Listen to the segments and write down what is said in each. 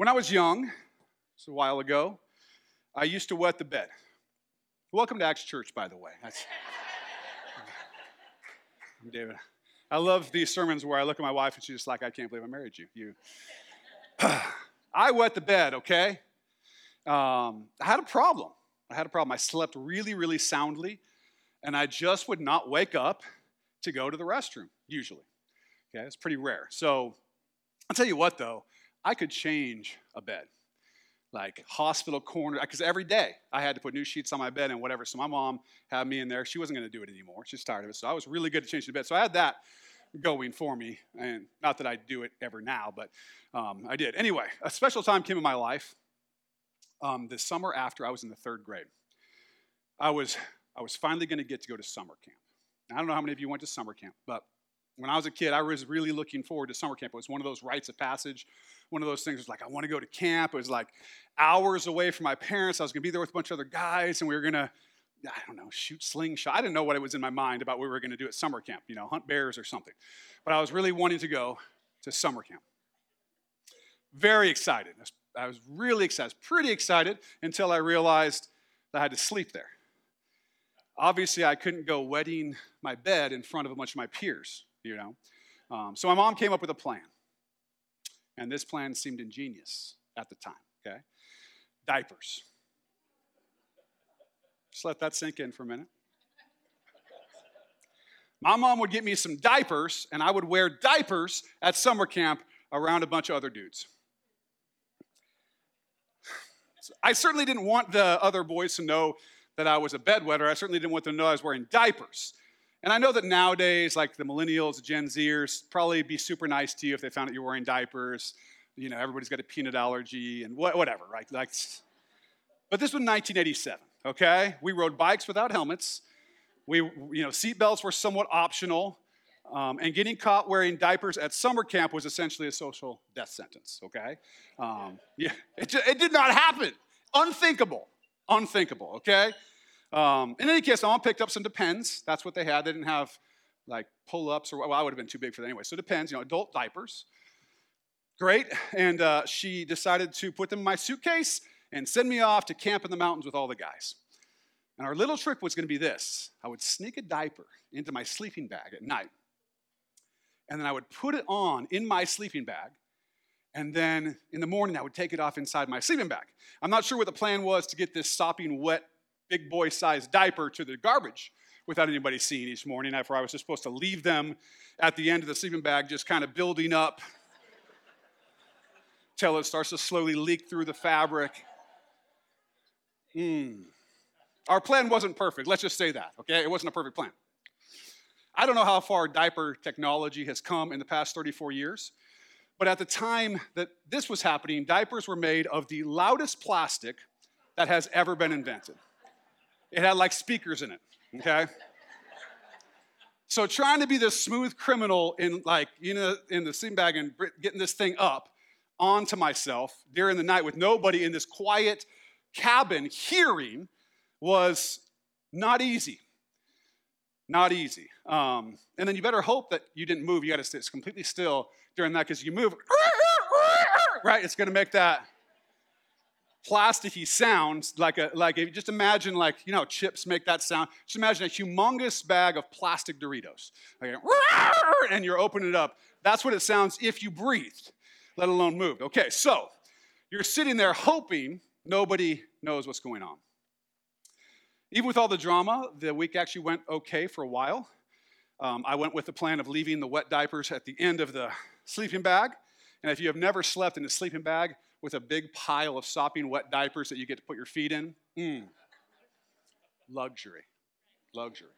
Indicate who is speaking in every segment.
Speaker 1: When I was young, it's a while ago, I used to wet the bed. Welcome to Acts Church, by the way. That's, I'm David. I love these sermons where I look at my wife and she's just like, I can't believe I married you. You. I wet the bed, okay? Um, I had a problem. I had a problem. I slept really, really soundly, and I just would not wake up to go to the restroom, usually. Okay, it's pretty rare. So I'll tell you what, though, I could change a bed. Like hospital corner, because every day I had to put new sheets on my bed and whatever. So my mom had me in there. She wasn't going to do it anymore. She's tired of it. So I was really good at changing the bed. So I had that going for me. And not that I do it ever now, but um, I did. Anyway, a special time came in my life um, the summer after I was in the third grade. I was, I was finally going to get to go to summer camp. I don't know how many of you went to summer camp, but when I was a kid, I was really looking forward to summer camp. It was one of those rites of passage. One of those things was like, I want to go to camp. It was like hours away from my parents. I was going to be there with a bunch of other guys, and we were going to, I don't know, shoot slingshot. I didn't know what it was in my mind about what we were going to do at summer camp, you know, hunt bears or something. But I was really wanting to go to summer camp. Very excited. I was really excited, pretty excited until I realized that I had to sleep there. Obviously, I couldn't go wetting my bed in front of a bunch of my peers you know. Um, so my mom came up with a plan, and this plan seemed ingenious at the time. Okay, diapers. Just let that sink in for a minute. My mom would get me some diapers, and I would wear diapers at summer camp around a bunch of other dudes. I certainly didn't want the other boys to know that I was a bedwetter. I certainly didn't want them to know I was wearing diapers. And I know that nowadays, like the millennials, Gen Zers, probably be super nice to you if they found out you're wearing diapers. You know, everybody's got a peanut allergy and whatever, right? Like, but this was 1987, okay? We rode bikes without helmets. We, you know, seatbelts were somewhat optional. Um, and getting caught wearing diapers at summer camp was essentially a social death sentence, okay? Um, yeah, it, it did not happen. Unthinkable. Unthinkable, okay? Um, in any case, my mom picked up some Depends. That's what they had. They didn't have like pull-ups or well, I would have been too big for that anyway. So Depends, you know, adult diapers. Great. And uh, she decided to put them in my suitcase and send me off to camp in the mountains with all the guys. And our little trick was going to be this: I would sneak a diaper into my sleeping bag at night, and then I would put it on in my sleeping bag. And then in the morning, I would take it off inside my sleeping bag. I'm not sure what the plan was to get this sopping wet big boy sized diaper to the garbage without anybody seeing each morning after I was just supposed to leave them at the end of the sleeping bag, just kind of building up till it starts to slowly leak through the fabric. Mm. Our plan wasn't perfect. Let's just say that, okay? It wasn't a perfect plan. I don't know how far diaper technology has come in the past 34 years, but at the time that this was happening, diapers were made of the loudest plastic that has ever been invented. It had like speakers in it, okay? So trying to be this smooth criminal in like, you know, in the sleeping bag and getting this thing up onto myself during the night with nobody in this quiet cabin hearing was not easy. Not easy. Um, and then you better hope that you didn't move. You got to stay completely still during that because you move, right? It's going to make that plasticky sounds like a like if you just imagine like you know chips make that sound. Just imagine a humongous bag of plastic doritos. And you're opening it up. That's what it sounds if you breathed let alone moved. Okay so you're sitting there hoping nobody knows what's going on. Even with all the drama the week actually went okay for a while. Um, i went with the plan of leaving the wet diapers at the end of the sleeping bag. And if you have never slept in a sleeping bag with a big pile of sopping wet diapers that you get to put your feet in. Mm. Luxury. Luxury.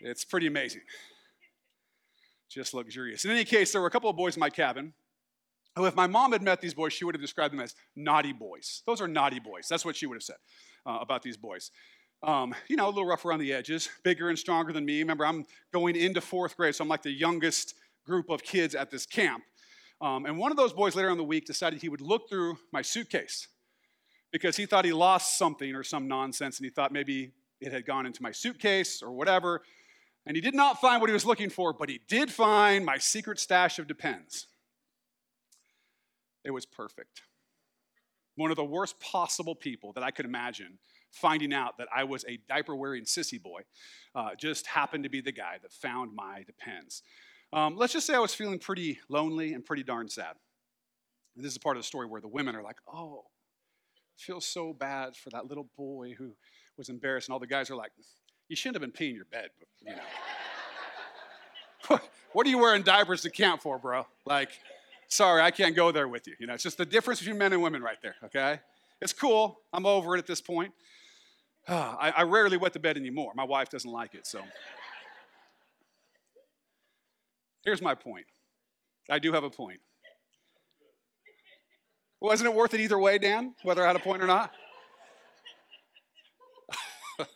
Speaker 1: It's pretty amazing. Just luxurious. In any case, there were a couple of boys in my cabin who, if my mom had met these boys, she would have described them as naughty boys. Those are naughty boys. That's what she would have said uh, about these boys. Um, you know, a little rough around the edges, bigger and stronger than me. Remember, I'm going into fourth grade, so I'm like the youngest group of kids at this camp. Um, and one of those boys later in the week decided he would look through my suitcase because he thought he lost something or some nonsense and he thought maybe it had gone into my suitcase or whatever. And he did not find what he was looking for, but he did find my secret stash of Depends. It was perfect. One of the worst possible people that I could imagine finding out that I was a diaper wearing sissy boy uh, just happened to be the guy that found my Depends. Um, let's just say I was feeling pretty lonely and pretty darn sad. And this is part of the story where the women are like, oh, I feel so bad for that little boy who was embarrassed. And all the guys are like, you shouldn't have been peeing your bed, you know. what are you wearing diapers to camp for, bro? Like, sorry, I can't go there with you. You know, it's just the difference between men and women right there, okay? It's cool. I'm over it at this point. I, I rarely wet the bed anymore. My wife doesn't like it, so. Here's my point. I do have a point. Wasn't it worth it either way, Dan, whether I had a point or not?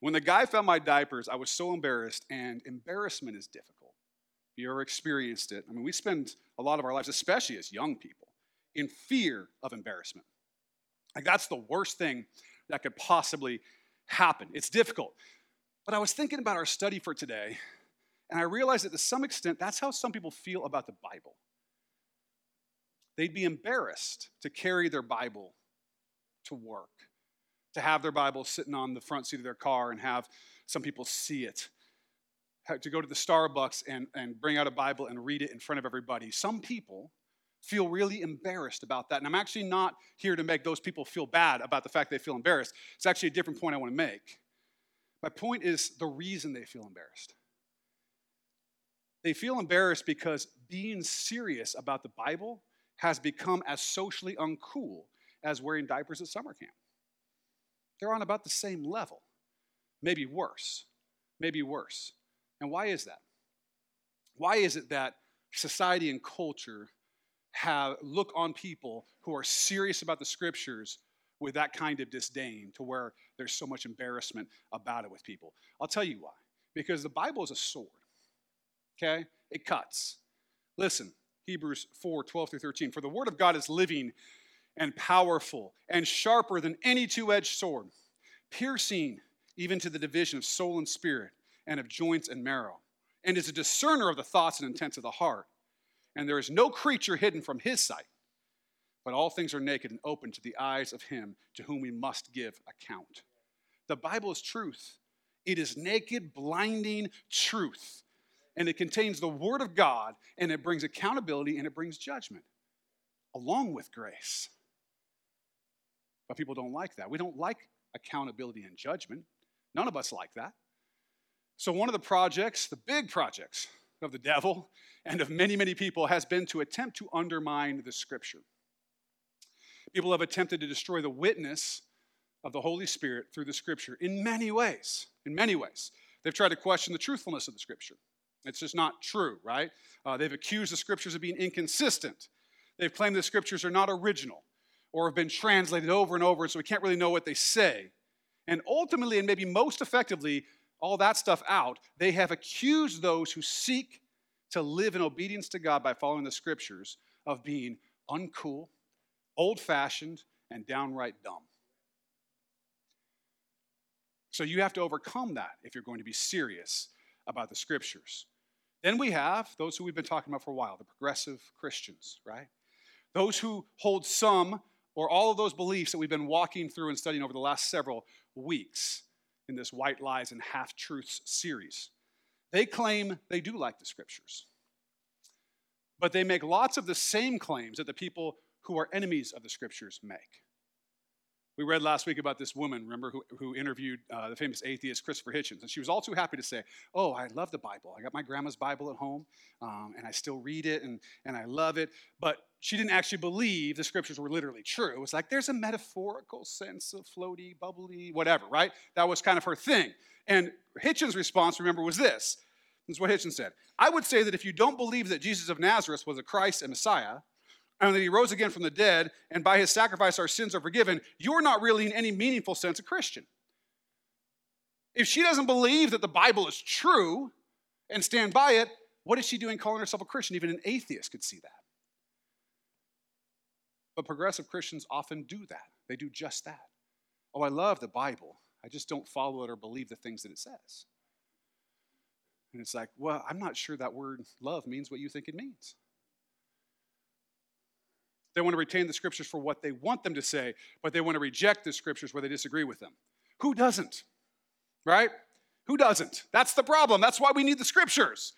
Speaker 1: when the guy found my diapers, I was so embarrassed, and embarrassment is difficult. If you ever experienced it, I mean, we spend a lot of our lives, especially as young people, in fear of embarrassment. Like, that's the worst thing that could possibly happen. It's difficult. But I was thinking about our study for today, and I realized that to some extent, that's how some people feel about the Bible. They'd be embarrassed to carry their Bible to work, to have their Bible sitting on the front seat of their car and have some people see it, to go to the Starbucks and, and bring out a Bible and read it in front of everybody. Some people feel really embarrassed about that. And I'm actually not here to make those people feel bad about the fact they feel embarrassed. It's actually a different point I want to make. My point is the reason they feel embarrassed. They feel embarrassed because being serious about the Bible has become as socially uncool as wearing diapers at summer camp. They're on about the same level, maybe worse, maybe worse. And why is that? Why is it that society and culture have look on people who are serious about the scriptures with that kind of disdain to where there's so much embarrassment about it with people? I'll tell you why. Because the Bible is a sword. Okay? It cuts. Listen, Hebrews 4 12 through 13. For the word of God is living and powerful and sharper than any two edged sword, piercing even to the division of soul and spirit and of joints and marrow, and is a discerner of the thoughts and intents of the heart. And there is no creature hidden from his sight, but all things are naked and open to the eyes of him to whom we must give account. The Bible is truth. It is naked, blinding truth and it contains the Word of God, and it brings accountability and it brings judgment along with grace. But people don't like that. We don't like accountability and judgment. None of us like that. So, one of the projects, the big projects of the devil and of many, many people, has been to attempt to undermine the scripture. People have attempted to destroy the witness of the Holy Spirit through the scripture in many ways. In many ways. They've tried to question the truthfulness of the scripture. It's just not true, right? Uh, they've accused the scriptures of being inconsistent. They've claimed the scriptures are not original or have been translated over and over, so we can't really know what they say. And ultimately, and maybe most effectively, all that stuff out, they have accused those who seek to live in obedience to God by following the scriptures of being uncool, old fashioned, and downright dumb. So you have to overcome that if you're going to be serious about the scriptures. Then we have those who we've been talking about for a while, the progressive Christians, right? Those who hold some or all of those beliefs that we've been walking through and studying over the last several weeks in this White Lies and Half Truths series. They claim they do like the scriptures, but they make lots of the same claims that the people who are enemies of the scriptures make. We read last week about this woman, remember, who, who interviewed uh, the famous atheist Christopher Hitchens. And she was all too happy to say, Oh, I love the Bible. I got my grandma's Bible at home, um, and I still read it, and, and I love it. But she didn't actually believe the scriptures were literally true. It was like there's a metaphorical sense of floaty, bubbly, whatever, right? That was kind of her thing. And Hitchens' response, remember, was this. This is what Hitchens said. I would say that if you don't believe that Jesus of Nazareth was a Christ and Messiah, and that he rose again from the dead, and by his sacrifice our sins are forgiven, you're not really in any meaningful sense a Christian. If she doesn't believe that the Bible is true and stand by it, what is she doing calling herself a Christian? Even an atheist could see that. But progressive Christians often do that. They do just that. Oh, I love the Bible. I just don't follow it or believe the things that it says. And it's like, well, I'm not sure that word love means what you think it means. They want to retain the scriptures for what they want them to say, but they want to reject the scriptures where they disagree with them. Who doesn't? Right? Who doesn't? That's the problem. That's why we need the scriptures.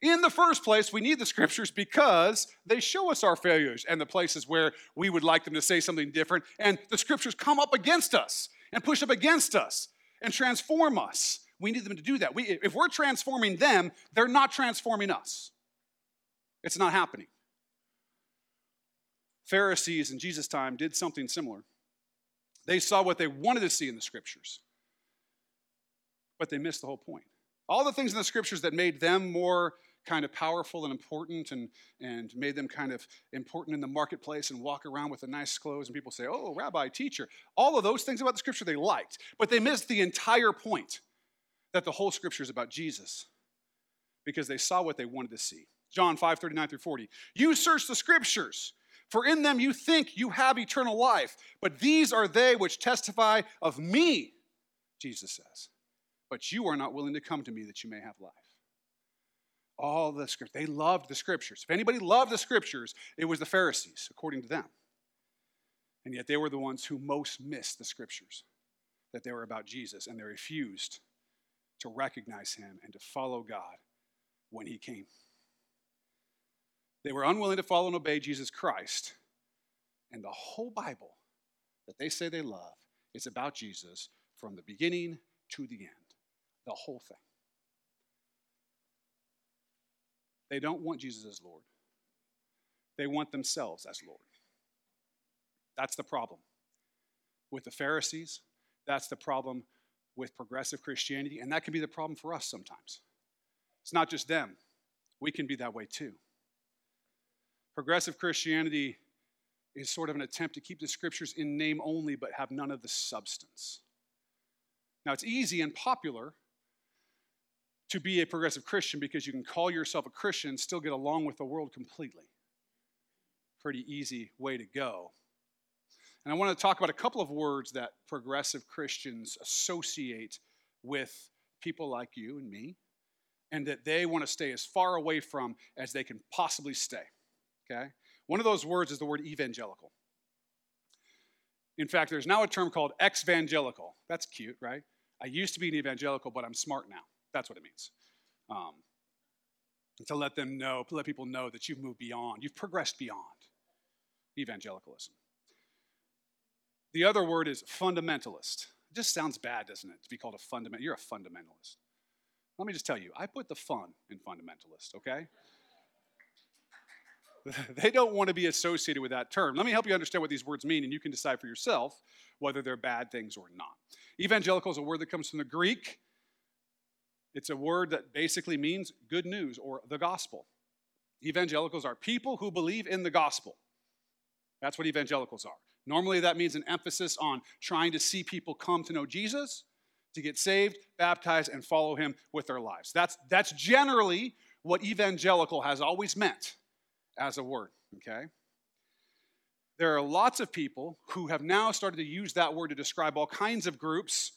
Speaker 1: In the first place, we need the scriptures because they show us our failures and the places where we would like them to say something different. And the scriptures come up against us and push up against us and transform us. We need them to do that. We, if we're transforming them, they're not transforming us. It's not happening. Pharisees in Jesus' time did something similar. They saw what they wanted to see in the scriptures, but they missed the whole point. All the things in the scriptures that made them more kind of powerful and important and, and made them kind of important in the marketplace and walk around with the nice clothes and people say, oh, rabbi, teacher. All of those things about the scripture they liked, but they missed the entire point that the whole scripture is about Jesus because they saw what they wanted to see. John 5 39 through 40. You search the scriptures, for in them you think you have eternal life, but these are they which testify of me, Jesus says. But you are not willing to come to me that you may have life. All the scriptures, they loved the scriptures. If anybody loved the scriptures, it was the Pharisees, according to them. And yet they were the ones who most missed the scriptures, that they were about Jesus, and they refused to recognize him and to follow God when he came. They were unwilling to follow and obey Jesus Christ. And the whole Bible that they say they love is about Jesus from the beginning to the end. The whole thing. They don't want Jesus as Lord, they want themselves as Lord. That's the problem with the Pharisees. That's the problem with progressive Christianity, and that can be the problem for us sometimes. It's not just them, we can be that way too. Progressive Christianity is sort of an attempt to keep the scriptures in name only but have none of the substance. Now, it's easy and popular to be a progressive Christian because you can call yourself a Christian and still get along with the world completely. Pretty easy way to go. And I want to talk about a couple of words that progressive Christians associate with people like you and me, and that they want to stay as far away from as they can possibly stay. Okay? One of those words is the word evangelical. In fact, there's now a term called exvangelical. That's cute, right? I used to be an evangelical, but I'm smart now. That's what it means. Um, to let them know, to let people know that you've moved beyond, you've progressed beyond evangelicalism. The other word is fundamentalist. It just sounds bad, doesn't it, to be called a fundamental? You're a fundamentalist. Let me just tell you, I put the fun in fundamentalist, okay? they don't want to be associated with that term. Let me help you understand what these words mean, and you can decide for yourself whether they're bad things or not. Evangelical is a word that comes from the Greek. It's a word that basically means good news or the gospel. Evangelicals are people who believe in the gospel. That's what evangelicals are. Normally, that means an emphasis on trying to see people come to know Jesus, to get saved, baptized, and follow him with their lives. That's, that's generally what evangelical has always meant as a word, okay? There are lots of people who have now started to use that word to describe all kinds of groups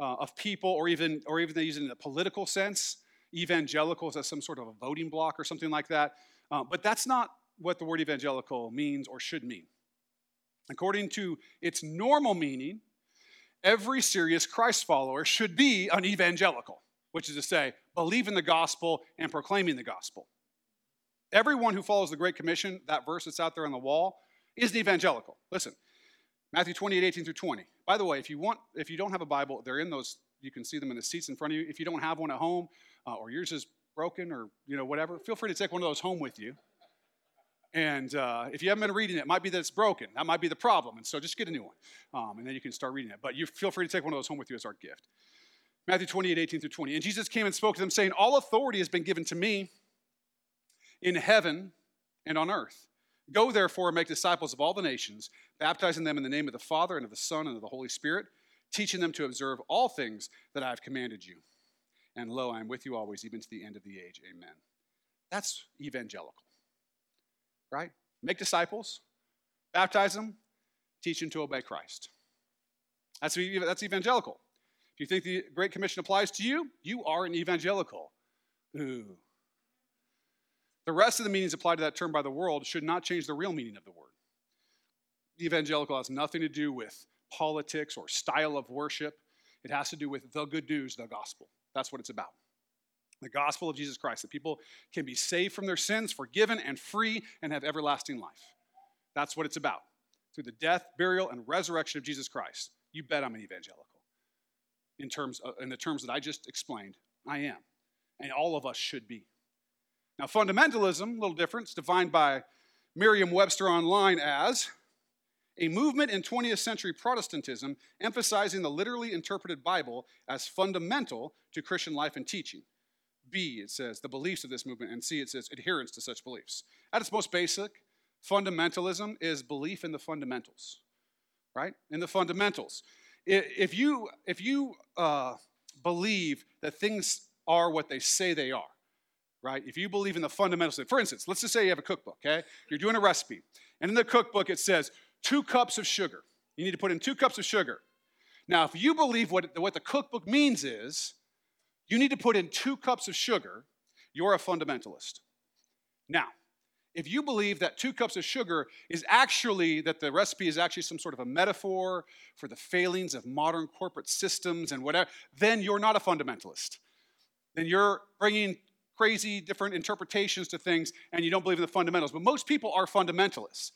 Speaker 1: uh, of people, or even, or even they use it in a political sense, evangelicals as some sort of a voting block or something like that. Uh, but that's not what the word evangelical means or should mean. According to its normal meaning, every serious Christ follower should be an evangelical, which is to say, believe in the gospel and proclaiming the gospel. Everyone who follows the Great Commission, that verse that's out there on the wall, is an evangelical. Listen, Matthew 28, 18 through 20. By the way, if you want, if you don't have a Bible, they're in those, you can see them in the seats in front of you. If you don't have one at home, uh, or yours is broken, or you know, whatever, feel free to take one of those home with you. And uh, if you haven't been reading it, it might be that it's broken. That might be the problem. And so just get a new one. Um, and then you can start reading it. But you feel free to take one of those home with you as our gift. Matthew 28, 18 through 20. And Jesus came and spoke to them, saying, All authority has been given to me in heaven and on earth. Go therefore and make disciples of all the nations, baptizing them in the name of the Father and of the Son and of the Holy Spirit, teaching them to observe all things that I have commanded you. And lo, I am with you always, even to the end of the age. Amen. That's evangelical right? Make disciples, baptize them, teach them to obey Christ. That's, that's evangelical. If you think the Great Commission applies to you, you are an evangelical. Ooh. The rest of the meanings applied to that term by the world should not change the real meaning of the word. evangelical has nothing to do with politics or style of worship. It has to do with the good news, the gospel. That's what it's about. The gospel of Jesus Christ, that people can be saved from their sins, forgiven, and free, and have everlasting life. That's what it's about. Through the death, burial, and resurrection of Jesus Christ. You bet I'm an evangelical. In terms of, in the terms that I just explained, I am. And all of us should be. Now, fundamentalism, a little different, it's defined by Merriam Webster Online as a movement in 20th century Protestantism emphasizing the literally interpreted Bible as fundamental to Christian life and teaching. B, it says the beliefs of this movement, and C, it says adherence to such beliefs. At its most basic, fundamentalism is belief in the fundamentals, right? In the fundamentals. If you, if you uh, believe that things are what they say they are, right? If you believe in the fundamentals, for instance, let's just say you have a cookbook, okay? You're doing a recipe, and in the cookbook it says two cups of sugar. You need to put in two cups of sugar. Now, if you believe what, what the cookbook means is you need to put in two cups of sugar, you're a fundamentalist. Now, if you believe that two cups of sugar is actually, that the recipe is actually some sort of a metaphor for the failings of modern corporate systems and whatever, then you're not a fundamentalist. Then you're bringing crazy different interpretations to things and you don't believe in the fundamentals. But most people are fundamentalists.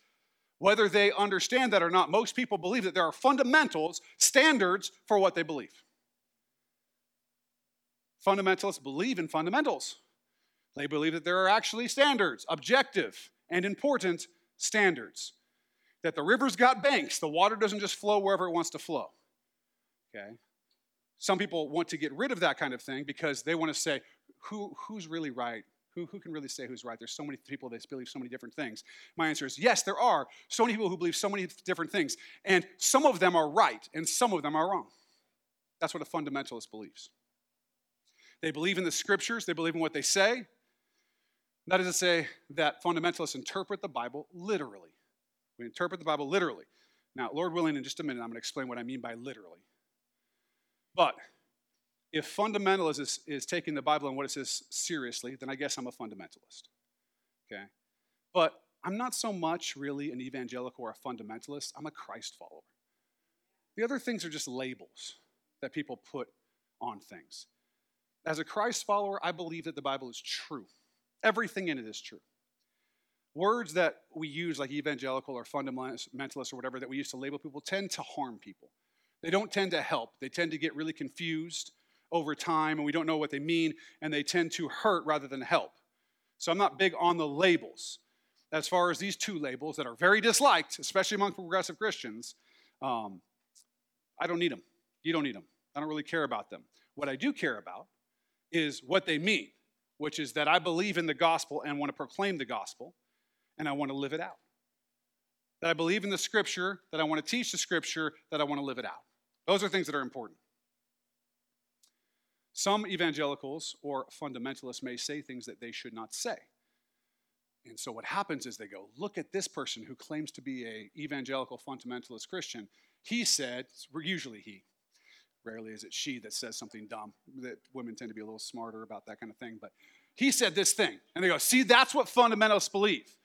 Speaker 1: Whether they understand that or not, most people believe that there are fundamentals, standards for what they believe. Fundamentalists believe in fundamentals. They believe that there are actually standards, objective and important standards. That the river's got banks, the water doesn't just flow wherever it wants to flow. Okay? Some people want to get rid of that kind of thing because they want to say, who, who's really right who, who can really say who's right? There's so many people that believe so many different things. My answer is yes, there are so many people who believe so many different things. And some of them are right, and some of them are wrong. That's what a fundamentalist believes. They believe in the scriptures, they believe in what they say. That is to say, that fundamentalists interpret the Bible literally. We interpret the Bible literally. Now, Lord willing, in just a minute, I'm going to explain what I mean by literally. But if fundamentalist is, is taking the Bible and what it says seriously, then I guess I'm a fundamentalist. Okay? But I'm not so much really an evangelical or a fundamentalist, I'm a Christ follower. The other things are just labels that people put on things. As a Christ follower, I believe that the Bible is true. Everything in it is true. Words that we use, like evangelical or fundamentalist or whatever, that we use to label people, tend to harm people. They don't tend to help. They tend to get really confused over time and we don't know what they mean, and they tend to hurt rather than help. So I'm not big on the labels. As far as these two labels that are very disliked, especially among progressive Christians, um, I don't need them. You don't need them. I don't really care about them. What I do care about is what they mean, which is that I believe in the gospel and want to proclaim the gospel, and I want to live it out. That I believe in the scripture, that I want to teach the scripture, that I want to live it out. Those are things that are important. Some evangelicals or fundamentalists may say things that they should not say. And so what happens is they go, look at this person who claims to be a evangelical fundamentalist Christian. He said, usually he, rarely is it she that says something dumb. That women tend to be a little smarter about that kind of thing, but he said this thing. And they go, see, that's what fundamentalists believe.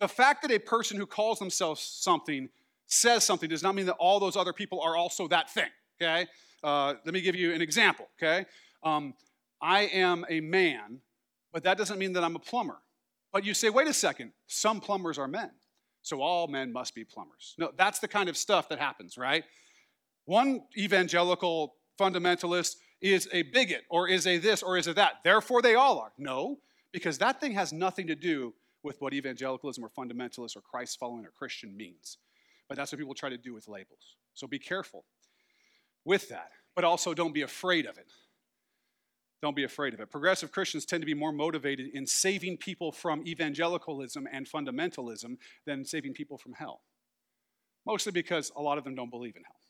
Speaker 1: The fact that a person who calls themselves something says something does not mean that all those other people are also that thing, okay? Uh, let me give you an example, okay? Um, I am a man, but that doesn't mean that I'm a plumber. But you say, wait a second, some plumbers are men, so all men must be plumbers. No, that's the kind of stuff that happens, right? One evangelical fundamentalist is a bigot or is a this or is a that. Therefore, they all are. No, because that thing has nothing to do with what evangelicalism or fundamentalist or Christ following or Christian means. But that's what people try to do with labels. So be careful with that, but also don't be afraid of it. Don't be afraid of it. Progressive Christians tend to be more motivated in saving people from evangelicalism and fundamentalism than saving people from hell. Mostly because a lot of them don't believe in hell.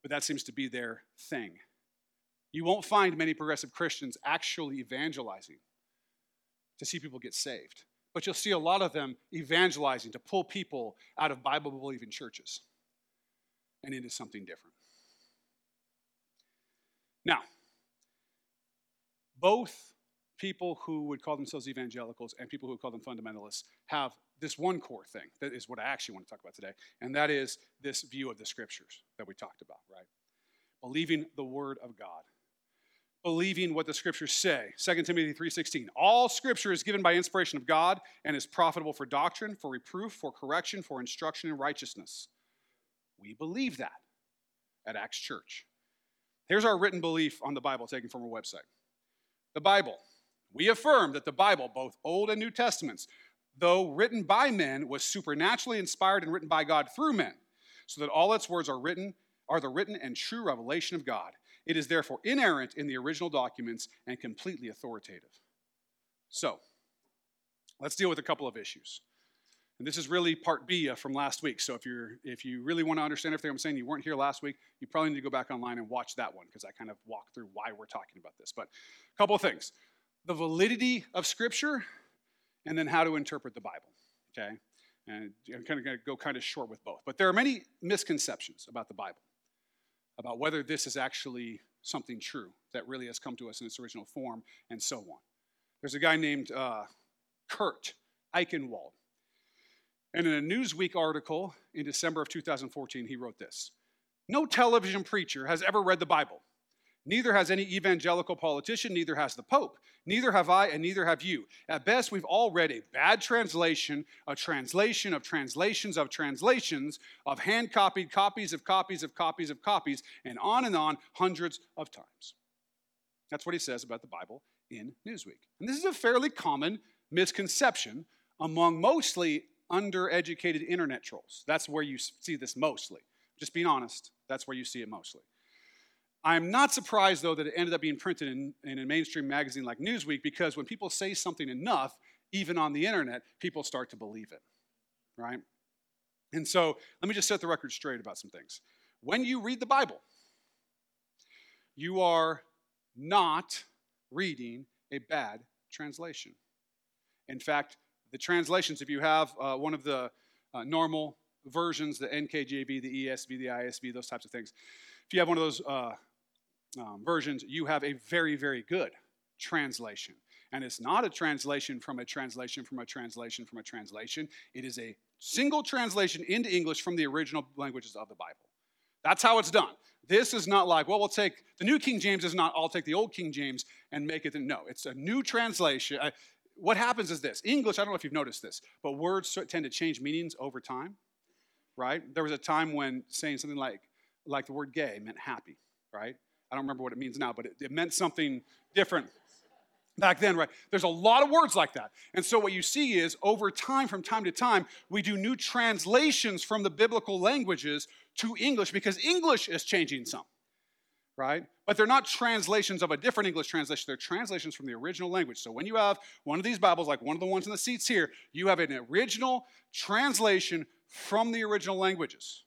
Speaker 1: But that seems to be their thing. You won't find many progressive Christians actually evangelizing to see people get saved. But you'll see a lot of them evangelizing to pull people out of Bible believing churches and into something different. Now, both people who would call themselves evangelicals and people who call them fundamentalists have this one core thing that is what I actually want to talk about today, and that is this view of the scriptures that we talked about, right? Believing the word of God. Believing what the scriptures say. 2 Timothy 3:16. All scripture is given by inspiration of God and is profitable for doctrine, for reproof, for correction, for instruction in righteousness. We believe that at Acts Church. Here's our written belief on the Bible taken from our website. The Bible. We affirm that the Bible, both Old and New Testaments, though written by men, was supernaturally inspired and written by God through men, so that all its words are written are the written and true revelation of God. It is therefore inerrant in the original documents and completely authoritative. So, let's deal with a couple of issues. And this is really part B uh, from last week. So if you're if you really want to understand everything I'm saying, you weren't here last week, you probably need to go back online and watch that one because I kind of walk through why we're talking about this. But a couple of things. The validity of scripture and then how to interpret the Bible. Okay? And I'm kind of going to go kind of short with both. But there are many misconceptions about the Bible, about whether this is actually something true that really has come to us in its original form, and so on. There's a guy named uh, Kurt Eichenwald. And in a Newsweek article in December of 2014, he wrote this No television preacher has ever read the Bible. Neither has any evangelical politician, neither has the Pope. Neither have I, and neither have you. At best, we've all read a bad translation, a translation of translations of translations, of hand copied copies of copies of copies of copies, and on and on, hundreds of times. That's what he says about the Bible in Newsweek. And this is a fairly common misconception among mostly undereducated internet trolls. That's where you see this mostly. Just being honest, that's where you see it mostly. I'm not surprised, though, that it ended up being printed in, in a mainstream magazine like Newsweek because when people say something enough, even on the internet, people start to believe it, right? And so let me just set the record straight about some things. When you read the Bible, you are not reading a bad translation. In fact, the translations, if you have uh, one of the uh, normal versions, the NKJV, the ESV, the ISV, those types of things, if you have one of those uh, um, versions, you have a very, very good translation. And it's not a translation from a translation from a translation from a translation. It is a single translation into English from the original languages of the Bible. That's how it's done. This is not like, well, we'll take the New King James is not, I'll take the Old King James and make it. No, it's a new translation. What happens is this English, I don't know if you've noticed this, but words tend to change meanings over time, right? There was a time when saying something like, like the word gay meant happy, right? I don't remember what it means now, but it, it meant something different back then, right? There's a lot of words like that. And so what you see is over time, from time to time, we do new translations from the biblical languages to English because English is changing some, right? But they're not translations of a different English translation. They're translations from the original language. So when you have one of these Bibles, like one of the ones in the seats here, you have an original translation from the original languages.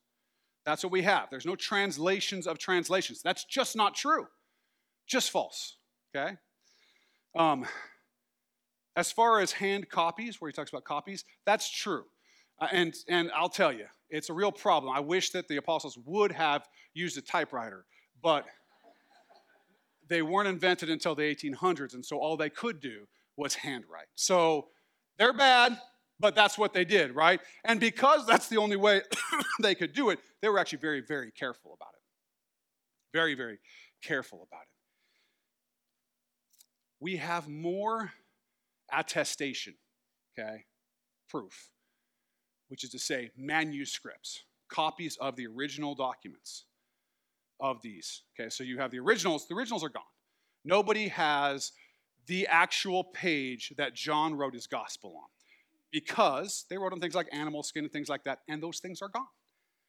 Speaker 1: That's what we have. There's no translations of translations. That's just not true. Just false. Okay? Um, as far as hand copies, where he talks about copies, that's true. Uh, and, and I'll tell you, it's a real problem. I wish that the apostles would have used a typewriter, but they weren't invented until the 1800s, and so all they could do was handwrite. So they're bad, but that's what they did, right? And because that's the only way they could do it, they were actually very, very careful about it. Very, very careful about it. We have more attestation, okay, proof, which is to say, manuscripts, copies of the original documents of these. Okay, so you have the originals, the originals are gone. Nobody has the actual page that John wrote his gospel on because they wrote on things like animal skin and things like that, and those things are gone.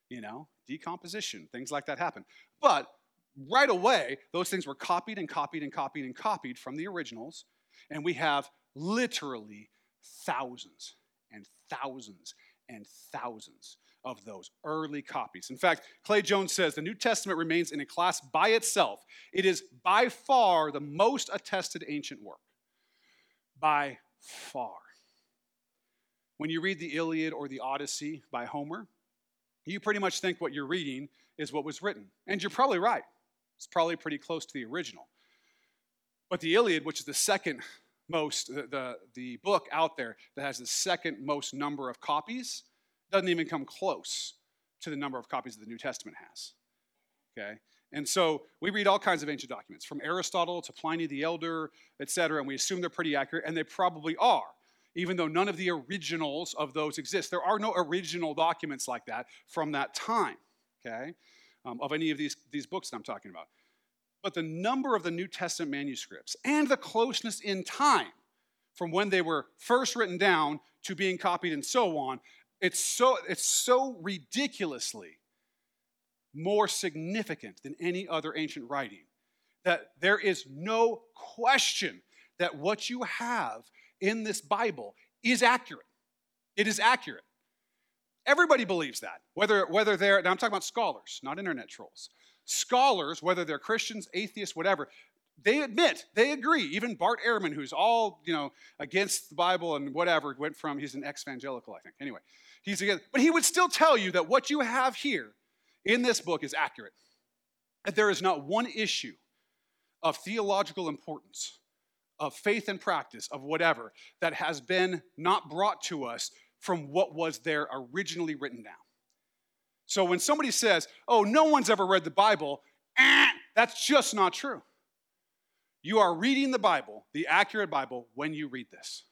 Speaker 1: You know, decomposition, things like that happen. But right away, those things were copied and copied and copied and copied from the originals, and we have literally thousands and thousands and thousands of those early copies. In fact, Clay Jones says the New Testament remains in a class by itself. It is by far the most attested ancient work. By far. When you read the Iliad or the Odyssey by Homer, you pretty much think what you're reading is what was written. And you're probably right. It's probably pretty close to the original. But the Iliad, which is the second most, the, the, the book out there that has the second most number of copies doesn't even come close to the number of copies that the New Testament has. Okay? And so we read all kinds of ancient documents, from Aristotle to Pliny the Elder, et cetera, and we assume they're pretty accurate, and they probably are, even though none of the originals of those exist. There are no original documents like that from that time, okay, um, of any of these, these books that I'm talking about. But the number of the New Testament manuscripts and the closeness in time from when they were first written down to being copied and so on, it's so, it's so ridiculously more significant than any other ancient writing. That there is no question that what you have in this Bible is accurate. It is accurate. Everybody believes that, whether, whether they're, now I'm talking about scholars, not internet trolls. Scholars, whether they're Christians, atheists, whatever, they admit, they agree. Even Bart Ehrman, who's all, you know, against the Bible and whatever, went from, he's an ex-evangelical, I think. Anyway, he's against, but he would still tell you that what you have here in this book is accurate. That there is not one issue of theological importance, of faith and practice, of whatever, that has been not brought to us from what was there originally written down. So when somebody says, oh, no one's ever read the Bible, eh, that's just not true. You are reading the Bible, the accurate Bible, when you read this.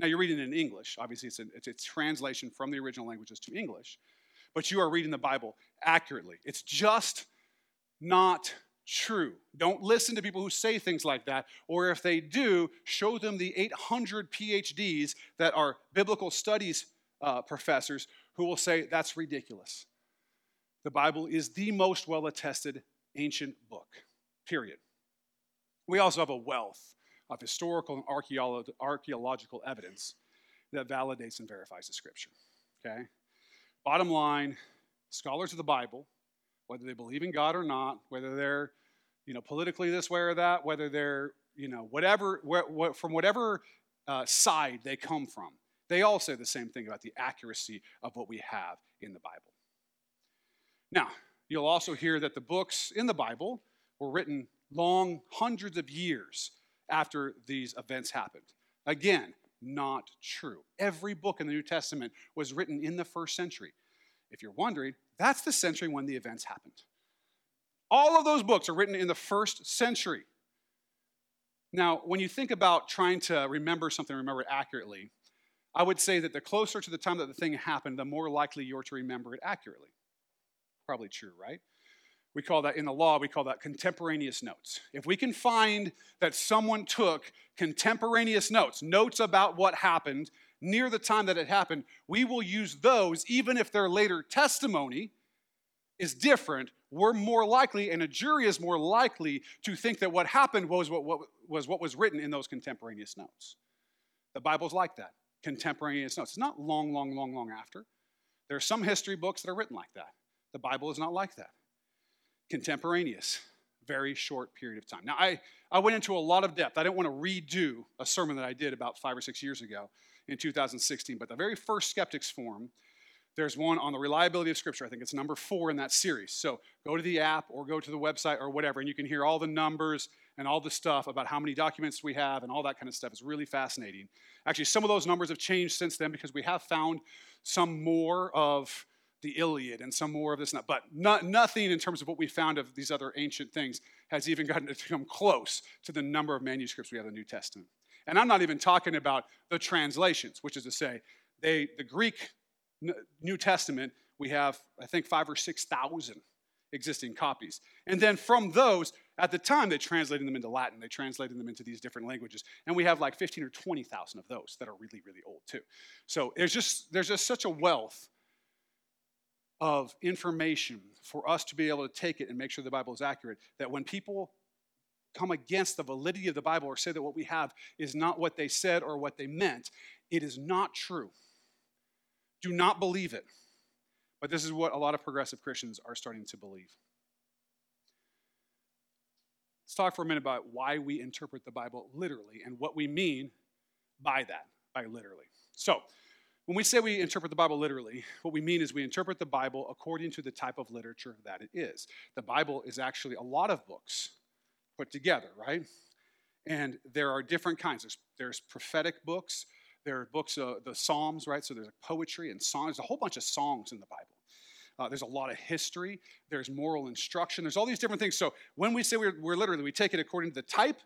Speaker 1: Now, you're reading it in English. Obviously, it's a, it's a translation from the original languages to English but you are reading the Bible accurately. It's just not true. Don't listen to people who say things like that, or if they do, show them the 800 PhDs that are biblical studies uh, professors who will say that's ridiculous. The Bible is the most well attested ancient book, period. We also have a wealth of historical and archaeological evidence that validates and verifies the scripture. Okay? Bottom line, scholars of the Bible, whether they believe in God or not, whether they're, you know, politically this way or that, whether they're, you know, whatever, wh- from whatever uh, side they come from, they all say the same thing about the accuracy of what we have in the Bible. Now, you'll also hear that the books in the Bible were written long, hundreds of years after these events happened. Again, not true. Every book in the New Testament was written in the first century. If you're wondering, that's the century when the events happened. All of those books are written in the first century. Now, when you think about trying to remember something, remember it accurately, I would say that the closer to the time that the thing happened, the more likely you're to remember it accurately. Probably true, right? We call that in the law, we call that contemporaneous notes. If we can find that someone took contemporaneous notes, notes about what happened near the time that it happened, we will use those even if their later testimony is different. We're more likely, and a jury is more likely to think that what happened was what, what was what was written in those contemporaneous notes. The Bible's like that contemporaneous notes. It's not long, long, long, long after. There are some history books that are written like that. The Bible is not like that contemporaneous, very short period of time. Now, I, I went into a lot of depth. I didn't want to redo a sermon that I did about five or six years ago in 2016, but the very first Skeptics Forum, there's one on the reliability of Scripture. I think it's number four in that series. So go to the app or go to the website or whatever, and you can hear all the numbers and all the stuff about how many documents we have and all that kind of stuff. It's really fascinating. Actually, some of those numbers have changed since then because we have found some more of the Iliad and some more of this. But not, nothing in terms of what we found of these other ancient things has even gotten to come close to the number of manuscripts we have in the New Testament. And I'm not even talking about the translations, which is to say, they, the Greek New Testament, we have, I think, five or 6,000 existing copies. And then from those, at the time, they translated them into Latin. They translated them into these different languages. And we have like 15 or 20,000 of those that are really, really old too. So there's just, there's just such a wealth of information for us to be able to take it and make sure the Bible is accurate. That when people come against the validity of the Bible or say that what we have is not what they said or what they meant, it is not true. Do not believe it. But this is what a lot of progressive Christians are starting to believe. Let's talk for a minute about why we interpret the Bible literally and what we mean by that, by literally. So, when we say we interpret the Bible literally, what we mean is we interpret the Bible according to the type of literature that it is. The Bible is actually a lot of books put together, right? And there are different kinds. There's, there's prophetic books, there are books, uh, the Psalms, right? So there's poetry and songs. There's a whole bunch of songs in the Bible. Uh, there's a lot of history. There's moral instruction. There's all these different things. So when we say we're, we're literally, we take it according to the type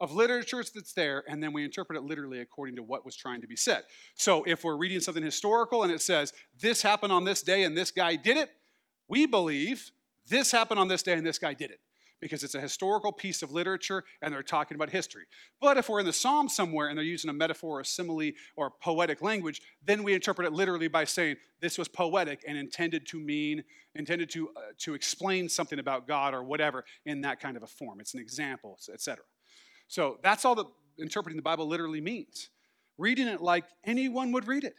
Speaker 1: of literature that's there, and then we interpret it literally according to what was trying to be said. So if we're reading something historical and it says, this happened on this day and this guy did it, we believe this happened on this day and this guy did it because it's a historical piece of literature and they're talking about history. But if we're in the Psalm somewhere and they're using a metaphor, a simile, or poetic language, then we interpret it literally by saying this was poetic and intended to mean, intended to, uh, to explain something about God or whatever in that kind of a form. It's an example, etc. So that's all that interpreting the Bible literally means. Reading it like anyone would read it,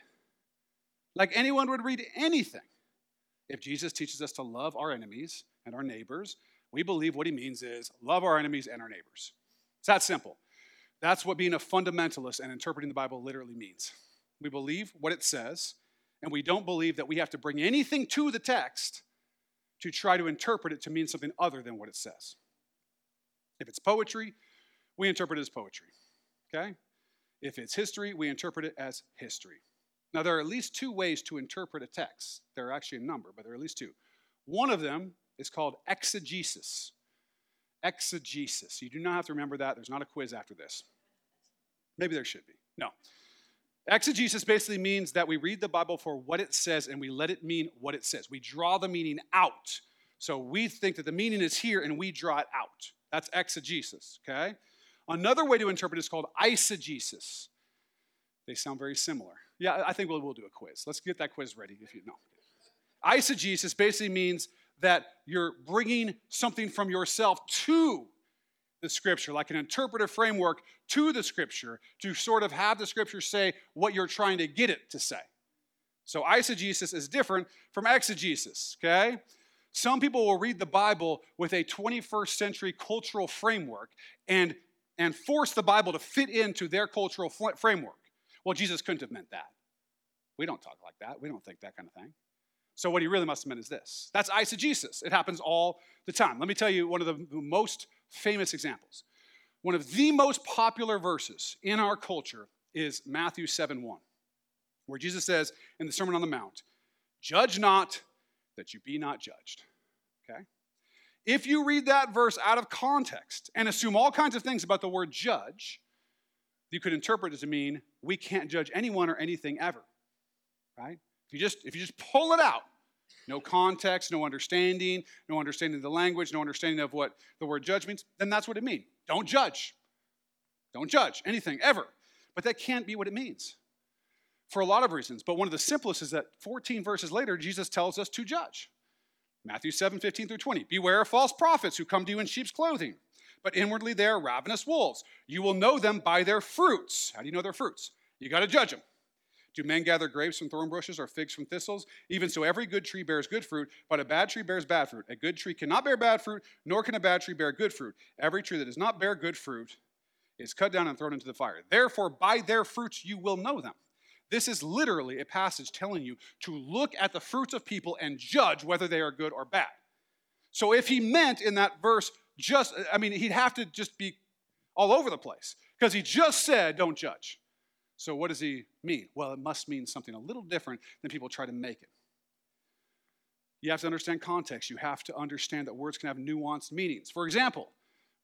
Speaker 1: like anyone would read anything. If Jesus teaches us to love our enemies and our neighbors we believe what he means is love our enemies and our neighbors. It's that simple. That's what being a fundamentalist and interpreting the Bible literally means. We believe what it says, and we don't believe that we have to bring anything to the text to try to interpret it to mean something other than what it says. If it's poetry, we interpret it as poetry. Okay? If it's history, we interpret it as history. Now, there are at least two ways to interpret a text. There are actually a number, but there are at least two. One of them is called exegesis. Exegesis. You do not have to remember that. There's not a quiz after this. Maybe there should be. No. Exegesis basically means that we read the Bible for what it says and we let it mean what it says. We draw the meaning out. So we think that the meaning is here and we draw it out. That's exegesis, okay? Another way to interpret it is called eisegesis. They sound very similar. Yeah, I think we'll, we'll do a quiz. Let's get that quiz ready if you know. Eisegesis basically means that you're bringing something from yourself to the scripture, like an interpretive framework to the scripture, to sort of have the scripture say what you're trying to get it to say. So, eisegesis is different from exegesis, okay? Some people will read the Bible with a 21st century cultural framework and, and force the Bible to fit into their cultural framework. Well, Jesus couldn't have meant that. We don't talk like that. We don't think that kind of thing. So, what he really must have meant is this that's eisegesis. It happens all the time. Let me tell you one of the most famous examples. One of the most popular verses in our culture is Matthew 7 1, where Jesus says in the Sermon on the Mount, Judge not that you be not judged. Okay? If you read that verse out of context and assume all kinds of things about the word judge, you could interpret it to mean we can't judge anyone or anything ever. Right? If you just if you just pull it out, no context, no understanding, no understanding of the language, no understanding of what the word judge means, then that's what it means. Don't judge. Don't judge anything ever. But that can't be what it means for a lot of reasons. But one of the simplest is that 14 verses later, Jesus tells us to judge. Matthew 7, 15 through 20. Beware of false prophets who come to you in sheep's clothing, but inwardly they are ravenous wolves. You will know them by their fruits. How do you know their fruits? You got to judge them. Do men gather grapes from thorn bushes or figs from thistles? Even so, every good tree bears good fruit, but a bad tree bears bad fruit. A good tree cannot bear bad fruit, nor can a bad tree bear good fruit. Every tree that does not bear good fruit is cut down and thrown into the fire. Therefore, by their fruits you will know them. This is literally a passage telling you to look at the fruits of people and judge whether they are good or bad. So, if he meant in that verse just, I mean, he'd have to just be all over the place because he just said, don't judge. So, what does he mean? Well, it must mean something a little different than people try to make it. You have to understand context. You have to understand that words can have nuanced meanings. For example,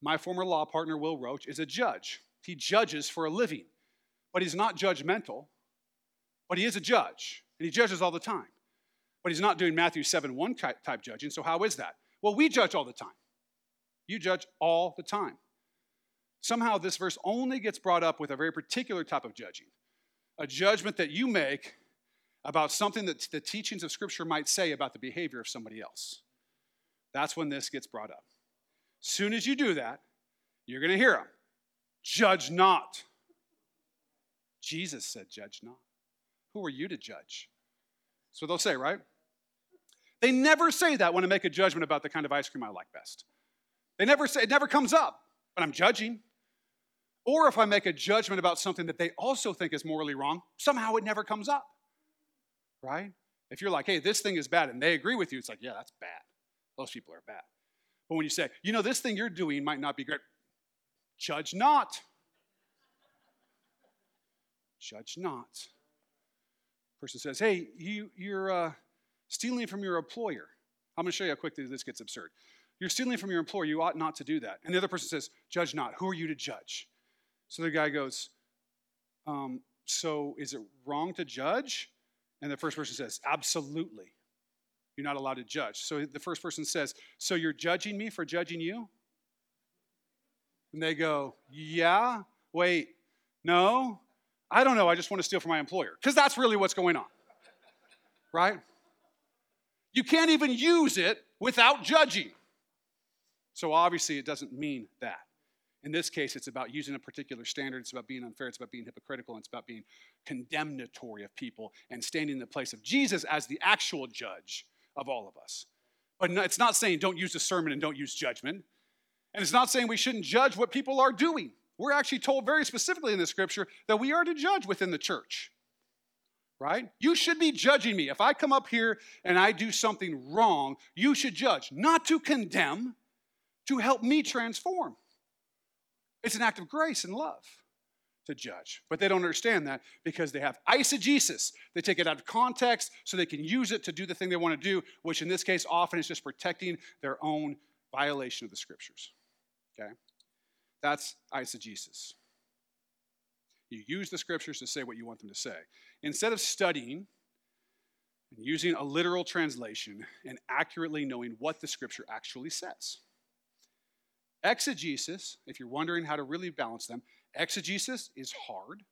Speaker 1: my former law partner, Will Roach, is a judge. He judges for a living, but he's not judgmental, but he is a judge, and he judges all the time. But he's not doing Matthew 7 1 type judging, so how is that? Well, we judge all the time. You judge all the time. Somehow, this verse only gets brought up with a very particular type of judging a judgment that you make about something that the teachings of Scripture might say about the behavior of somebody else. That's when this gets brought up. Soon as you do that, you're going to hear them judge not. Jesus said, Judge not. Who are you to judge? What they'll say, right? They never say that when I make a judgment about the kind of ice cream I like best. They never say, it never comes up, but I'm judging. Or if I make a judgment about something that they also think is morally wrong, somehow it never comes up. Right? If you're like, hey, this thing is bad, and they agree with you, it's like, yeah, that's bad. Those people are bad. But when you say, you know, this thing you're doing might not be great, Judge not. Judge not. Person says, Hey, you, you're uh, stealing from your employer. I'm going to show you how quickly this gets absurd. You're stealing from your employer. You ought not to do that. And the other person says, Judge not. Who are you to judge? So the guy goes, um, So is it wrong to judge? And the first person says, Absolutely. You're not allowed to judge. So the first person says, So you're judging me for judging you? And they go, Yeah, wait, no, I don't know. I just want to steal from my employer. Because that's really what's going on, right? You can't even use it without judging. So obviously, it doesn't mean that. In this case, it's about using a particular standard. It's about being unfair. It's about being hypocritical. And it's about being condemnatory of people and standing in the place of Jesus as the actual judge of all of us. But it's not saying don't use sermon and don't use judgment. And it's not saying we shouldn't judge what people are doing. We're actually told very specifically in the scripture that we are to judge within the church. Right? You should be judging me. If I come up here and I do something wrong, you should judge, not to condemn, to help me transform. It's an act of grace and love to judge. But they don't understand that because they have eisegesis. They take it out of context so they can use it to do the thing they want to do, which in this case often is just protecting their own violation of the scriptures. Okay? That's eisegesis. You use the scriptures to say what you want them to say. Instead of studying and using a literal translation and accurately knowing what the scripture actually says. Exegesis, if you're wondering how to really balance them, exegesis is hard,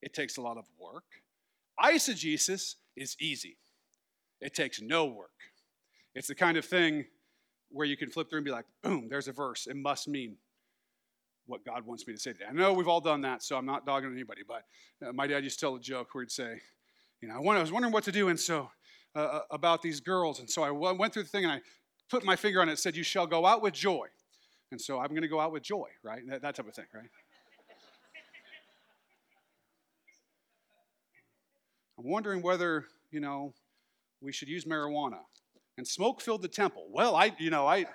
Speaker 1: it takes a lot of work. Eisegesis is easy, it takes no work. It's the kind of thing where you can flip through and be like, boom, there's a verse. It must mean what God wants me to say today. I know we've all done that, so I'm not dogging anybody, but uh, my dad used to tell a joke where he'd say, you know, I was wondering what to do, and so uh, uh about these girls, and so I went through the thing and I put my finger on it, said, You shall go out with joy. And so I'm going to go out with joy, right? That, that type of thing, right? I'm wondering whether, you know, we should use marijuana. And smoke filled the temple. Well, I, you know, I.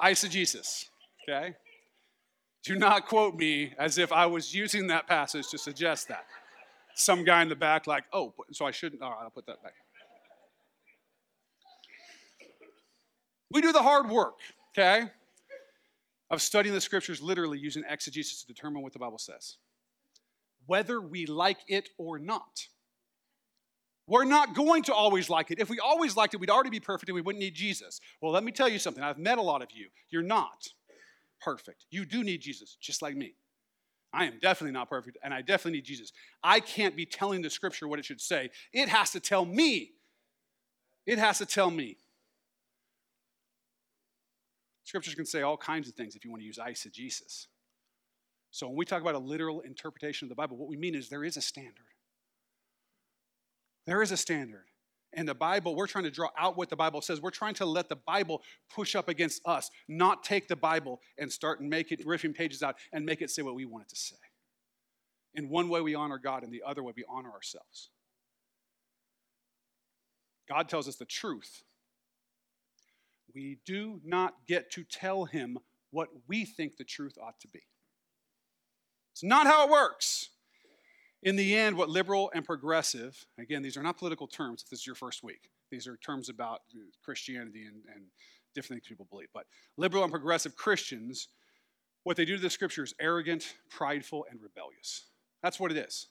Speaker 1: Eisegesis, okay? Do not quote me as if I was using that passage to suggest that. Some guy in the back, like, oh, so I shouldn't, all right, I'll put that back. We do the hard work, okay, of studying the scriptures literally using exegesis to determine what the Bible says, whether we like it or not. We're not going to always like it. If we always liked it, we'd already be perfect and we wouldn't need Jesus. Well, let me tell you something. I've met a lot of you. You're not perfect. You do need Jesus, just like me. I am definitely not perfect, and I definitely need Jesus. I can't be telling the scripture what it should say. It has to tell me. It has to tell me. Scriptures can say all kinds of things if you want to use eisegesis. So when we talk about a literal interpretation of the Bible, what we mean is there is a standard. There is a standard. And the Bible, we're trying to draw out what the Bible says. We're trying to let the Bible push up against us, not take the Bible and start and make it, ripping pages out and make it say what we want it to say. In one way, we honor God, and the other way, we honor ourselves. God tells us the truth. We do not get to tell him what we think the truth ought to be. It's not how it works. In the end, what liberal and progressive, again, these are not political terms if this is your first week. These are terms about uh, Christianity and, and different things people believe. But liberal and progressive Christians, what they do to the scripture is arrogant, prideful, and rebellious. That's what it is.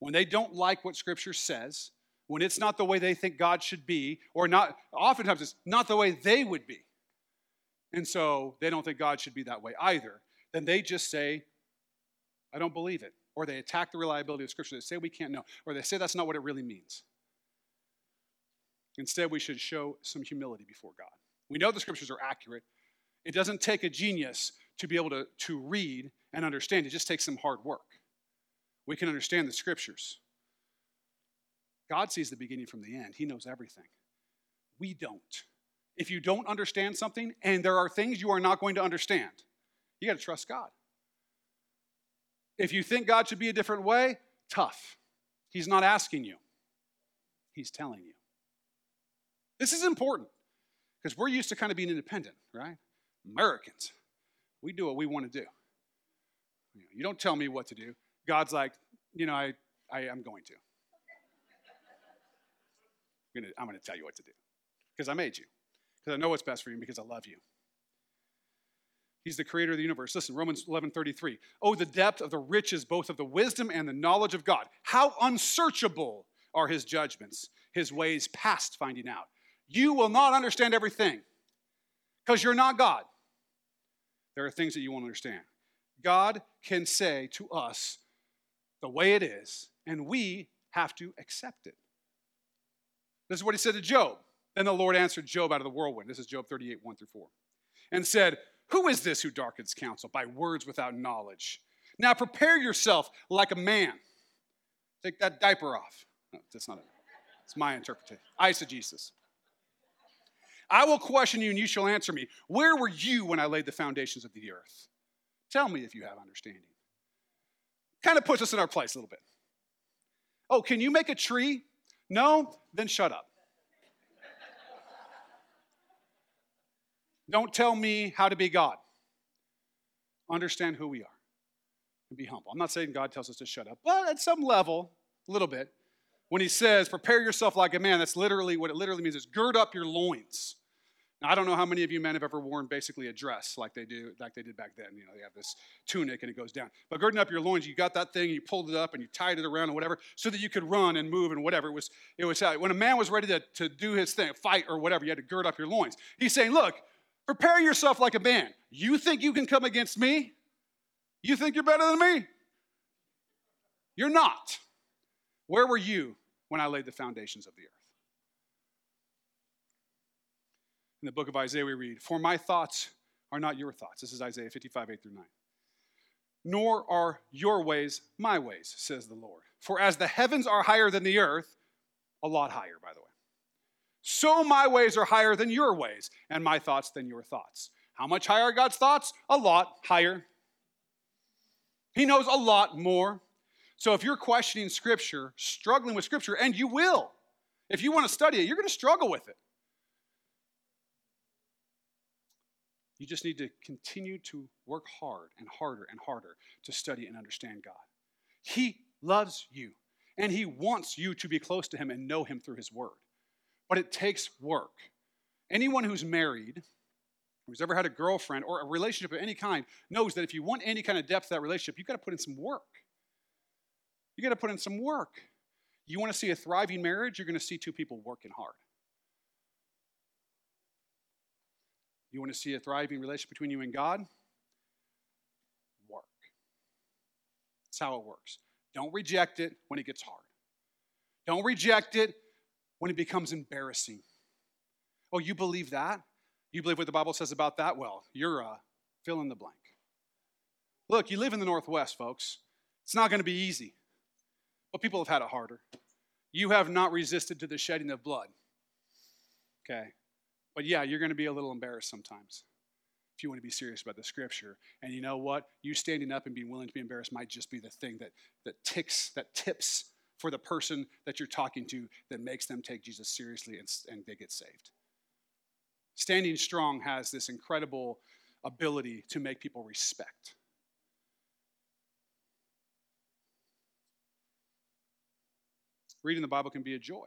Speaker 1: When they don't like what scripture says, when it's not the way they think God should be, or not, oftentimes it's not the way they would be. And so they don't think God should be that way either. Then they just say, I don't believe it or they attack the reliability of Scripture. They say we can't know, or they say that's not what it really means. Instead, we should show some humility before God. We know the Scriptures are accurate. It doesn't take a genius to be able to, to read and understand, it just takes some hard work. We can understand the Scriptures. God sees the beginning from the end, He knows everything. We don't. If you don't understand something, and there are things you are not going to understand, you got to trust God. If you think God should be a different way, tough. He's not asking you, He's telling you. This is important Because we're used to kind of being independent, right? Americans, we do what we want to do. You don't tell me what to do. God's like, you know, I, I am going to. I'm going to I'm to tell you what to do because I made you, because I know what's best for you, because I love you. He's the creator of the universe. Listen, Romans 11 33. Oh, the depth of the riches, both of the wisdom and the knowledge of God. How unsearchable are his judgments, his ways past finding out. You will not understand everything because you're not God. There are things that you won't understand. God can say to us the way it is, and we have to accept it. This is what he said to Job. Then the Lord answered Job out of the whirlwind. This is Job 38, 1 through 4. And said, Who is this who darkens counsel by words without knowledge? Now prepare yourself like a man. Take that diaper off. No, that's not it. It's my interpretation. Eisegesis. I will question you and you shall answer me. Where were you when I laid the foundations of the earth? Tell me if you have understanding. Kind of puts us in our place a little bit. Oh, can you make a tree? No? Then shut up. Don't tell me how to be God. Understand who we are and be humble. I'm not saying God tells us to shut up, but at some level, a little bit, when he says, prepare yourself like a man, that's literally what it literally means is gird up your loins. Now, I don't know how many of you men have ever worn basically a dress like they do, like they did back then. You know, they have this tunic and it goes down. But girding up your loins, you got that thing, and you pulled it up and you tied it around and whatever, so that you could run and move and whatever. It was, it was uh, when a man was ready to, to do his thing, fight or whatever, you had to gird up your loins. He's saying, look, prepare yourself like a man. You think you can come against me? You think you're better than me? You're not. Where were you when I laid the foundations of the earth? In the book of Isaiah, we read, For my thoughts are not your thoughts. This is Isaiah 55, 8 through 9. Nor are your ways my ways, says the Lord. For as the heavens are higher than the earth, a lot higher, by the way, so my ways are higher than your ways, and my thoughts than your thoughts. How much higher are God's thoughts? A lot higher. He knows a lot more. So if you're questioning Scripture, struggling with Scripture, and you will, if you want to study it, you're going to struggle with it. You just need to continue to work hard and harder and harder to study and understand God. He loves you, and He wants you to be close to Him and know Him through His Word. But it takes work. Anyone who's married, who's ever had a girlfriend or a relationship of any kind, knows that if you want any kind of depth to that relationship, you've got to put in some work. You've got to put in some work. You want to see a thriving marriage, you're going to see two people working hard. You want to see a thriving relationship between you and God? Work. That's how it works. Don't reject it when it gets hard. Don't reject it when it becomes embarrassing. Oh, you believe that? You believe what the Bible says about that? Well, you're a fill in the blank. Look, you live in the Northwest, folks. It's not going to be easy. But people have had it harder. You have not resisted to the shedding of blood. Okay. But yeah, you're going to be a little embarrassed sometimes if you want to be serious about the scripture. And you know what? You standing up and being willing to be embarrassed might just be the thing that, that ticks, that tips for the person that you're talking to that makes them take Jesus seriously and, and they get saved. Standing strong has this incredible ability to make people respect. reading the Bible can be a joy.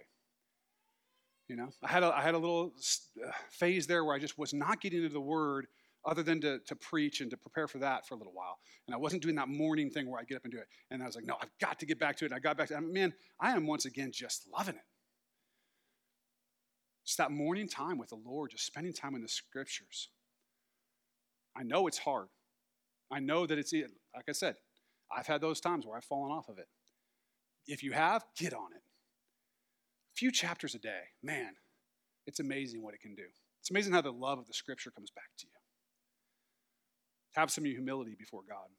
Speaker 1: You know, I had a, I had a little uh, phase there where I just was not getting into the Word other than to, to preach and to prepare for that for a little while. And I wasn't doing that morning thing where I get up and do it. And I was like, no, I've got to get back to it. And I got back to it. Man, I am once again just loving it. It's that morning time with the Lord, just spending time in the scriptures. I know it's hard. I know that it's, like I said, I've had those times where I've fallen off of it. If you have, get on it few chapters a day, man, it's amazing what it can do. It's amazing how the love of the scripture comes back to you. Have some humility before God.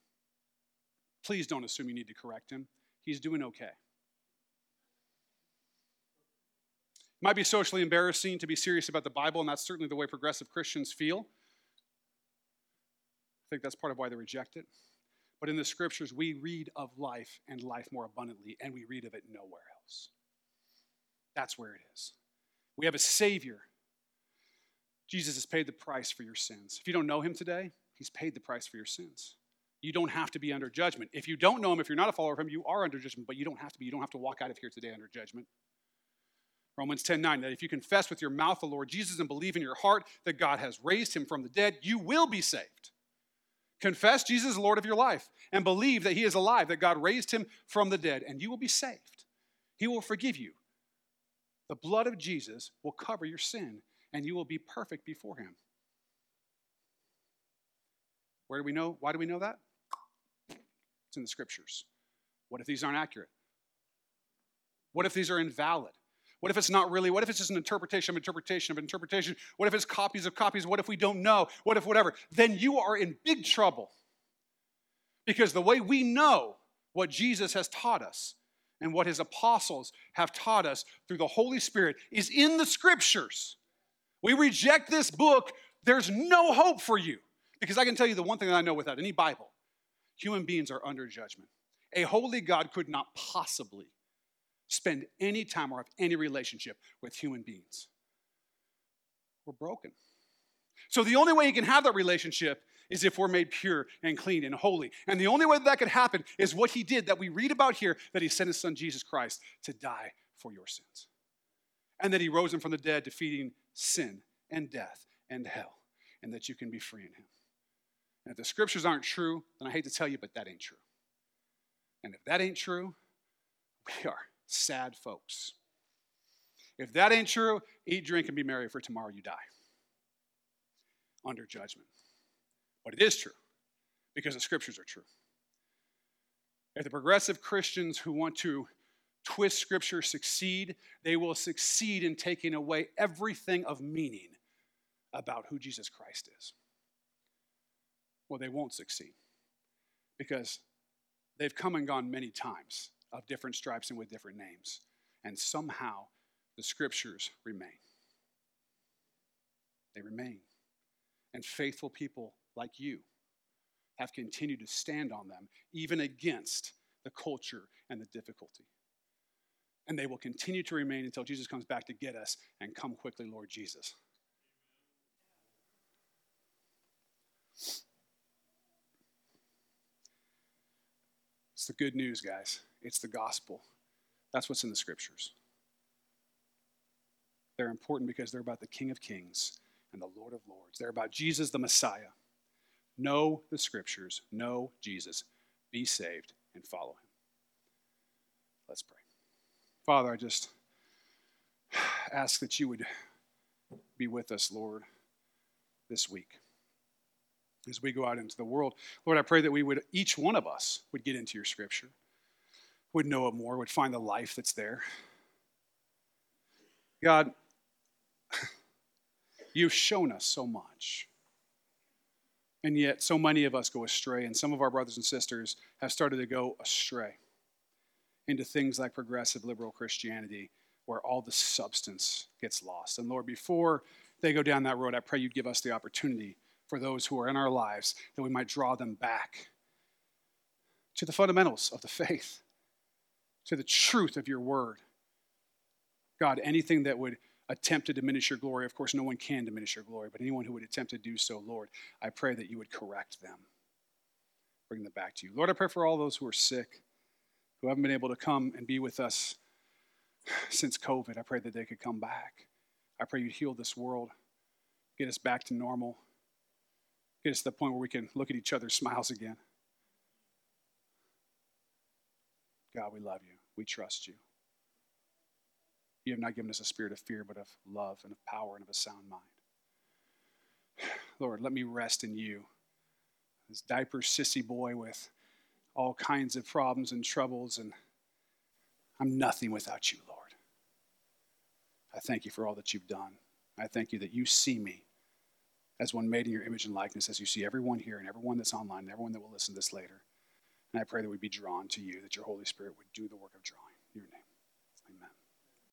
Speaker 1: Please don't assume you need to correct him. He's doing okay. It might be socially embarrassing to be serious about the Bible, and that's certainly the way progressive Christians feel. I think that's part of why they reject it. But in the scriptures, we read of life and life more abundantly, and we read of it nowhere else. That's where it is. We have a Savior Jesus has paid the price for your sins. If you don't know him today, he's paid the price for your sins. You don't have to be under judgment. If you don't know him, if you're not a follower of him, you are under judgment, but you don't have to be. You don't have to walk out of here today under judgment. Romans 10 9, that if you confess with your mouth the Lord Jesus and believe in your heart that God has raised him from the dead, you will be saved. Confess Jesus is Lord of your life and believe that he is alive, that God raised him from the dead, and you will be saved. He will forgive you. The blood of Jesus will cover your sin, and you will be perfect before him. Where do we know? Why do we know that? It's in the scriptures. What if these aren't accurate? What if these are invalid? What if it's not really? What if it's just an interpretation of interpretation of interpretation? What if it's copies of copies? What if we don't know? What if whatever? Then you are in big trouble. Because the way we know what Jesus has taught us and what his apostles have taught us through the Holy Spirit is in the scriptures. We reject this book, there's no hope for you. Because I can tell you the one thing that I know without any Bible human beings are under judgment. A holy God could not possibly spend any time or have any relationship with human beings. We're broken. So the only way you can have that relationship is if we're made pure and clean and holy. And the only way that, that could happen is what he did that we read about here that he sent his son Jesus Christ to die for your sins. And that he rose him from the dead, defeating sin and death and hell, and that you can be free in him. And if the scriptures aren't true, then I hate to tell you, but that ain't true. And if that ain't true, we are sad folks. If that ain't true, eat, drink, and be merry, for tomorrow you die under judgment. But it is true because the scriptures are true. If the progressive Christians who want to twist scripture succeed, they will succeed in taking away everything of meaning about who Jesus Christ is. Well, they won't succeed because they've come and gone many times of different stripes and with different names. And somehow the scriptures remain. They remain. And faithful people like you have continued to stand on them, even against the culture and the difficulty. And they will continue to remain until Jesus comes back to get us and come quickly, Lord Jesus. It's the good news, guys. It's the gospel. That's what's in the scriptures. They're important because they're about the King of Kings and the Lord of Lords. They're about Jesus the Messiah. Know the scriptures, know Jesus, be saved, and follow him. Let's pray. Father, I just ask that you would be with us, Lord, this week as we go out into the world. Lord, I pray that we would, each one of us, would get into your scripture would know it more, would find the life that's there. God, you've shown us so much. And yet, so many of us go astray, and some of our brothers and sisters have started to go astray into things like progressive liberal Christianity, where all the substance gets lost. And Lord, before they go down that road, I pray you'd give us the opportunity for those who are in our lives that we might draw them back to the fundamentals of the faith to the truth of your word. God, anything that would attempt to diminish your glory, of course, no one can diminish your glory, but anyone who would attempt to do so, Lord, I pray that you would correct them, bring them back to you. Lord, I pray for all those who are sick, who haven't been able to come and be with us since COVID. I pray that they could come back. I pray you'd heal this world, get us back to normal, get us to the point where we can look at each other's smiles again. God, we love you. We trust you. You have not given us a spirit of fear, but of love and of power and of a sound mind. Lord, let me rest in you. This diaper sissy boy with all kinds of problems and troubles, and I'm nothing without you, Lord. I thank you for all that you've done. I thank you that you see me as one made in your image and likeness, as you see everyone here and everyone that's online and everyone that will listen to this later. And I pray that we'd be drawn to you, that your Holy Spirit would do the work of drawing.